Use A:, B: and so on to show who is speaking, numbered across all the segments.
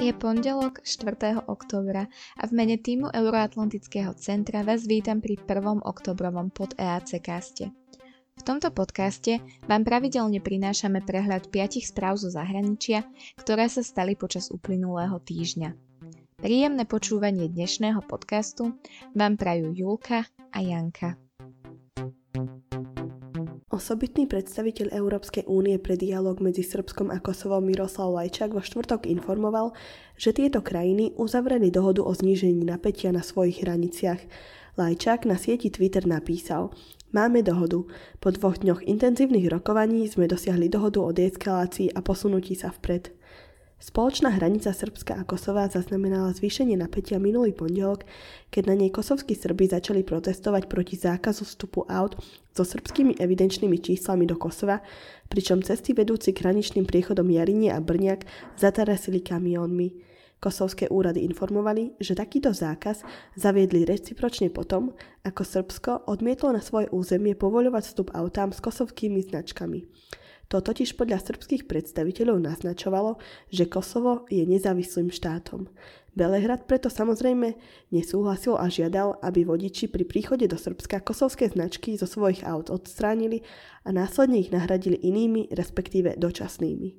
A: Je pondelok 4. októbra a v mene týmu Euroatlantického centra vás vítam pri 1. oktobrovom pod EAC kaste. V tomto podcaste vám pravidelne prinášame prehľad 5 správ zo zahraničia, ktoré sa stali počas uplynulého týždňa. Príjemné počúvanie dnešného podcastu vám prajú Julka a Janka.
B: Osobitný predstaviteľ Európskej únie pre dialog medzi Srbskom a Kosovom Miroslav Lajčák vo štvrtok informoval, že tieto krajiny uzavreli dohodu o znížení napätia na svojich hraniciach. Lajčák na sieti Twitter napísal Máme dohodu. Po dvoch dňoch intenzívnych rokovaní sme dosiahli dohodu o deeskalácii a posunutí sa vpred. Spoločná hranica Srbska a Kosova zaznamenala zvýšenie napätia minulý pondelok, keď na nej kosovskí Srby začali protestovať proti zákazu vstupu aut so srbskými evidenčnými číslami do Kosova, pričom cesty vedúci k hraničným priechodom Jarinie a Brňak zatarasili kamiónmi. Kosovské úrady informovali, že takýto zákaz zaviedli recipročne potom, ako Srbsko odmietlo na svoje územie povoľovať vstup autám s kosovskými značkami. To totiž podľa srbských predstaviteľov naznačovalo, že Kosovo je nezávislým štátom. Belehrad preto samozrejme nesúhlasil a žiadal, aby vodiči pri príchode do Srbska kosovské značky zo svojich aut odstránili a následne ich nahradili inými, respektíve dočasnými.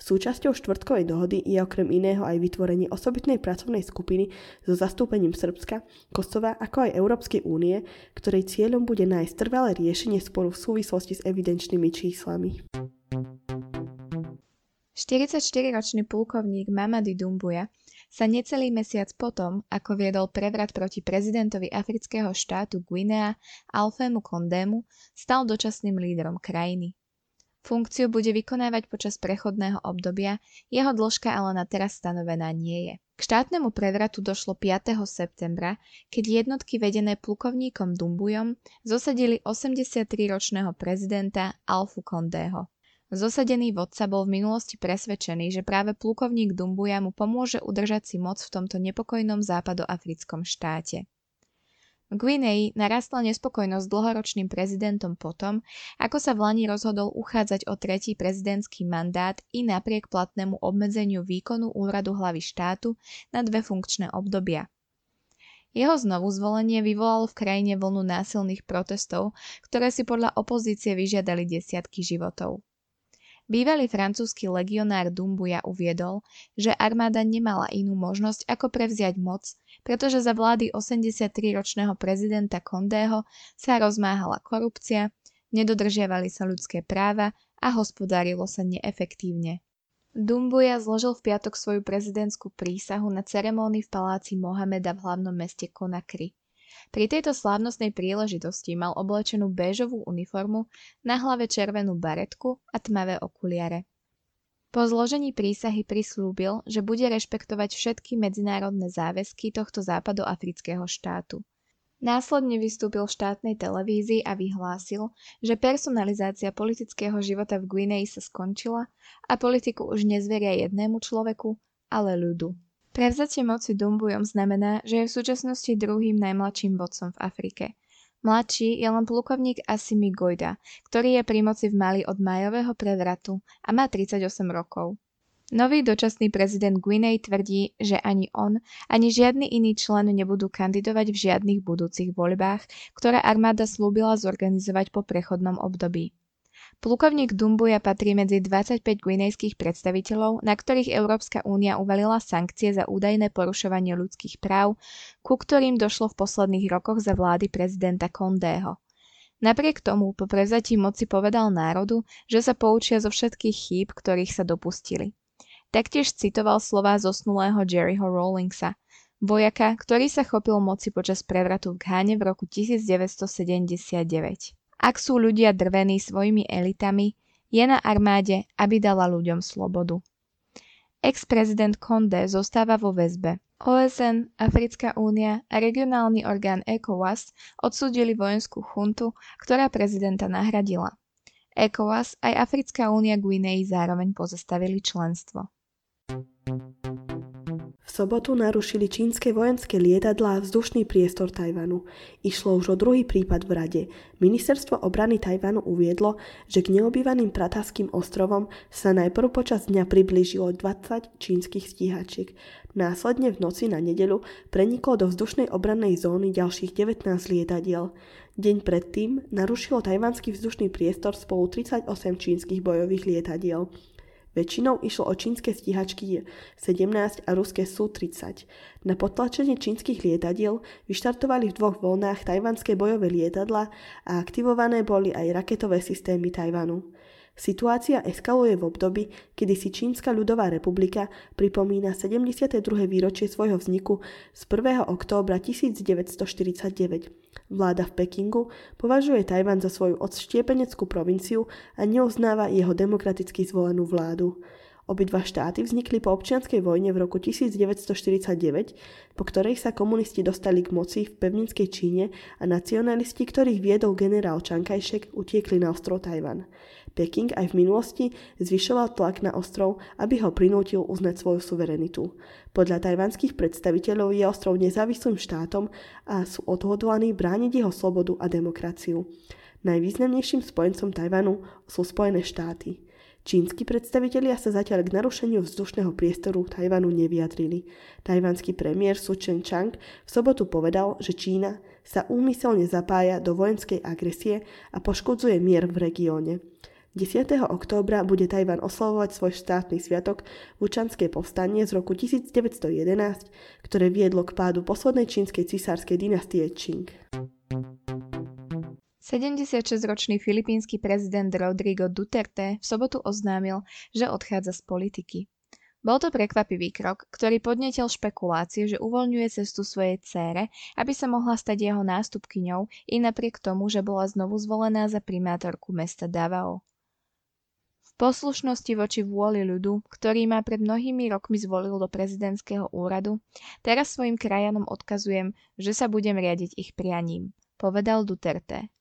B: Súčasťou štvrtkovej dohody je okrem iného aj vytvorenie osobitnej pracovnej skupiny so zastúpením Srbska, Kosova ako aj Európskej únie, ktorej cieľom bude nájsť trvalé riešenie sporu v súvislosti s evidenčnými číslami.
A: 44-ročný plukovník Mamady Dumbuja sa necelý mesiac potom, ako viedol prevrat proti prezidentovi afrického štátu Guinea Alfému Kondému, stal dočasným lídrom krajiny. Funkciu bude vykonávať počas prechodného obdobia, jeho dĺžka ale na teraz stanovená nie je. K štátnemu prevratu došlo 5. septembra, keď jednotky vedené plukovníkom Dumbujom zosadili 83-ročného prezidenta Alfu Kondého. Zosadený vodca bol v minulosti presvedčený, že práve plukovník Dumbuja mu pomôže udržať si moc v tomto nepokojnom západoafrickom štáte. V Guinei narastla nespokojnosť dlhoročným prezidentom potom, ako sa v Lani rozhodol uchádzať o tretí prezidentský mandát i napriek platnému obmedzeniu výkonu úradu hlavy štátu na dve funkčné obdobia. Jeho znovu zvolenie vyvolalo v krajine vlnu násilných protestov, ktoré si podľa opozície vyžiadali desiatky životov. Bývalý francúzsky legionár Dumbuja uviedol, že armáda nemala inú možnosť ako prevziať moc, pretože za vlády 83-ročného prezidenta Kondého sa rozmáhala korupcia, nedodržiavali sa ľudské práva a hospodárilo sa neefektívne. Dumbuja zložil v piatok svoju prezidentskú prísahu na ceremónii v paláci Mohameda v hlavnom meste Konakry. Pri tejto slávnostnej príležitosti mal oblečenú béžovú uniformu, na hlave červenú baretku a tmavé okuliare. Po zložení prísahy prislúbil, že bude rešpektovať všetky medzinárodné záväzky tohto západoafrického štátu. Následne vystúpil v štátnej televízii a vyhlásil, že personalizácia politického života v Guinei sa skončila a politiku už nezveria jednému človeku, ale ľudu. Prevzatie moci Dumbujom znamená, že je v súčasnosti druhým najmladším vodcom v Afrike. Mladší je len plukovník Asimi Gojda, ktorý je pri moci v Mali od majového prevratu a má 38 rokov. Nový dočasný prezident Guinea tvrdí, že ani on, ani žiadny iný člen nebudú kandidovať v žiadnych budúcich voľbách, ktoré armáda slúbila zorganizovať po prechodnom období. Plukovník Dumbuja patrí medzi 25 guinejských predstaviteľov, na ktorých Európska únia uvalila sankcie za údajné porušovanie ľudských práv, ku ktorým došlo v posledných rokoch za vlády prezidenta Kondého. Napriek tomu po prevzatí moci povedal národu, že sa poučia zo všetkých chýb, ktorých sa dopustili. Taktiež citoval slová zosnulého Jerryho Rawlingsa, vojaka, ktorý sa chopil moci počas prevratu v Ghane v roku 1979. Ak sú ľudia drvení svojimi elitami, je na armáde, aby dala ľuďom slobodu. Ex-prezident Conde zostáva vo väzbe. OSN, Africká únia a regionálny orgán ECOWAS odsúdili vojenskú chuntu, ktorá prezidenta nahradila. ECOWAS aj Africká únia Guinei zároveň pozastavili členstvo.
B: Sobotu narušili čínske vojenské lietadlá vzdušný priestor Tajvanu. Išlo už o druhý prípad v rade. Ministerstvo obrany Tajvanu uviedlo, že k neobývaným Prataským ostrovom sa najprv počas dňa priblížilo 20 čínskych stíhačiek. Následne v noci na nedelu preniklo do vzdušnej obrannej zóny ďalších 19 lietadiel. Deň predtým narušilo tajvanský vzdušný priestor spolu 38 čínskych bojových lietadiel. Väčšinou išlo o čínske stíhačky 17 a ruské Su-30. Na potlačenie čínskych lietadiel vyštartovali v dvoch voľnách tajvanské bojové lietadla a aktivované boli aj raketové systémy Tajvanu. Situácia eskaluje v období, kedy si Čínska ľudová republika pripomína 72. výročie svojho vzniku z 1. októbra 1949. Vláda v Pekingu považuje Tajvan za svoju odštiepeneckú provinciu a neuznáva jeho demokraticky zvolenú vládu. Obidva štáty vznikli po občianskej vojne v roku 1949, po ktorej sa komunisti dostali k moci v pevninskej Číne a nacionalisti, ktorých viedol generál Čankajšek, utiekli na ostrov Tajvan. Peking aj v minulosti zvyšoval tlak na ostrov, aby ho prinútil uznať svoju suverenitu. Podľa tajvanských predstaviteľov je ostrov nezávislým štátom a sú odhodlaní brániť jeho slobodu a demokraciu. Najvýznamnejším spojencom Tajvanu sú Spojené štáty. Čínsky predstavitelia sa zatiaľ k narušeniu vzdušného priestoru Tajvanu nevyjadrili. Tajvanský premiér Su Chen-chang v sobotu povedal, že Čína sa úmyselne zapája do vojenskej agresie a poškodzuje mier v regióne. 10. októbra bude Tajvan oslavovať svoj štátny sviatok Vučanské povstanie z roku 1911, ktoré viedlo k pádu poslednej čínskej cisárskej dynastie Qing.
A: 76-ročný filipínsky prezident Rodrigo Duterte v sobotu oznámil, že odchádza z politiky. Bol to prekvapivý krok, ktorý podnetil špekulácie, že uvoľňuje cestu svojej cére, aby sa mohla stať jeho nástupkyňou i napriek tomu, že bola znovu zvolená za primátorku mesta Davao. Poslušnosti voči vôli ľudu, ktorý ma pred mnohými rokmi zvolil do prezidentského úradu, teraz svojim krajanom odkazujem, že sa budem riadiť ich prianím, povedal Duterte.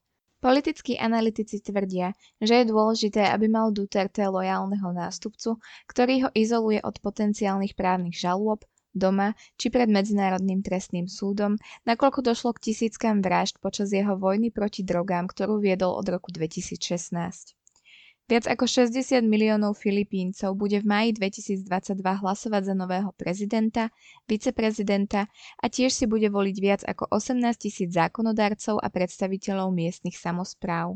A: Politickí analytici tvrdia, že je dôležité, aby mal Duterte lojálneho nástupcu, ktorý ho izoluje od potenciálnych právnych žalôb, doma či pred Medzinárodným trestným súdom, nakoľko došlo k tisíckam vražd počas jeho vojny proti drogám, ktorú viedol od roku 2016. Viac ako 60 miliónov Filipíncov bude v maji 2022 hlasovať za nového prezidenta, viceprezidenta a tiež si bude voliť viac ako 18 tisíc zákonodárcov a predstaviteľov miestnych samozpráv.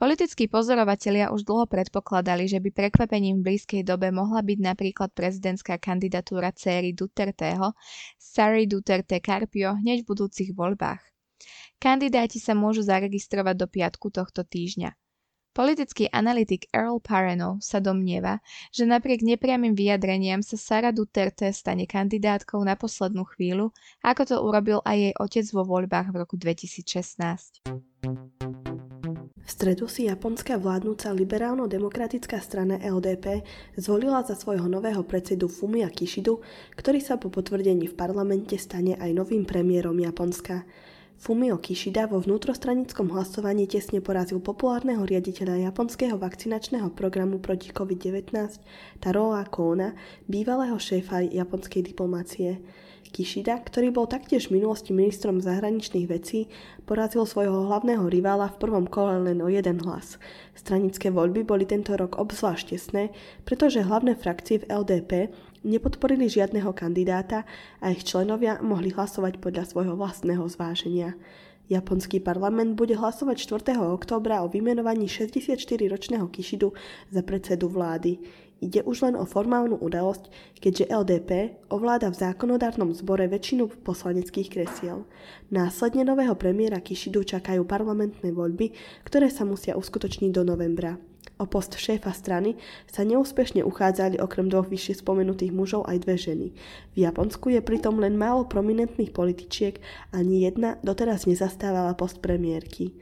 A: Politickí pozorovatelia už dlho predpokladali, že by prekvapením v blízkej dobe mohla byť napríklad prezidentská kandidatúra céry Duterteho, Sari Duterte Carpio, hneď v budúcich voľbách. Kandidáti sa môžu zaregistrovať do piatku tohto týždňa. Politický analytik Earl Pareno sa domnieva, že napriek nepriamým vyjadreniam sa Sara Duterte stane kandidátkou na poslednú chvíľu, ako to urobil aj jej otec vo voľbách v roku 2016.
B: V stredu si japonská vládnúca liberálno-demokratická strana LDP zvolila za svojho nového predsedu Fumia Kishidu, ktorý sa po potvrdení v parlamente stane aj novým premiérom Japonska. Fumio Kishida vo vnútrostranickom hlasovaní tesne porazil populárneho riaditeľa japonského vakcinačného programu proti COVID-19 Taroa Kona, bývalého šéfa japonskej diplomácie. Kishida, ktorý bol taktiež v minulosti ministrom zahraničných vecí, porazil svojho hlavného rivála v prvom kole len o jeden hlas. Stranické voľby boli tento rok obzvlášť tesné, pretože hlavné frakcie v LDP nepodporili žiadneho kandidáta a ich členovia mohli hlasovať podľa svojho vlastného zváženia. Japonský parlament bude hlasovať 4. októbra o vymenovaní 64-ročného Kishidu za predsedu vlády. Ide už len o formálnu udalosť, keďže LDP ovláda v zákonodárnom zbore väčšinu poslaneckých kresiel. Následne nového premiéra Kishidu čakajú parlamentné voľby, ktoré sa musia uskutočniť do novembra. O post šéfa strany sa neúspešne uchádzali okrem dvoch vyššie spomenutých mužov aj dve ženy. V Japonsku je pritom len málo prominentných političiek, ani jedna doteraz nezastávala post premiérky.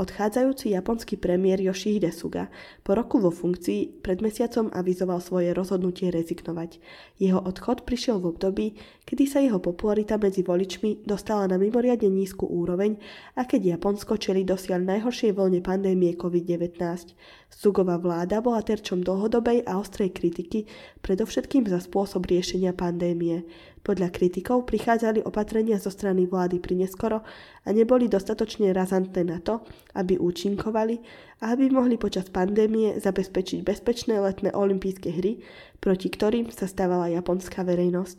B: Odchádzajúci japonský premiér Yoshihide Suga po roku vo funkcii pred mesiacom avizoval svoje rozhodnutie rezignovať. Jeho odchod prišiel v období, kedy sa jeho popularita medzi voličmi dostala na mimoriadne nízku úroveň a keď Japonsko čeli dosiaľ najhoršej vlne pandémie COVID-19. Sugová vláda bola terčom dlhodobej a ostrej kritiky, predovšetkým za spôsob riešenia pandémie. Podľa kritikov prichádzali opatrenia zo strany vlády neskoro a neboli dostatočne razantné na to, aby účinkovali a aby mohli počas pandémie zabezpečiť bezpečné letné olympijské hry, proti ktorým sa stávala japonská verejnosť.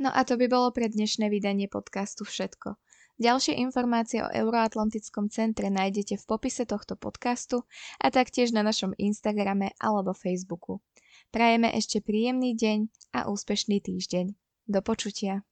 A: No a to by bolo pre dnešné vydanie podcastu všetko. Ďalšie informácie o Euroatlantickom centre nájdete v popise tohto podcastu a taktiež na našom Instagrame alebo Facebooku. Prajeme ešte príjemný deň a úspešný týždeň. Do počutia.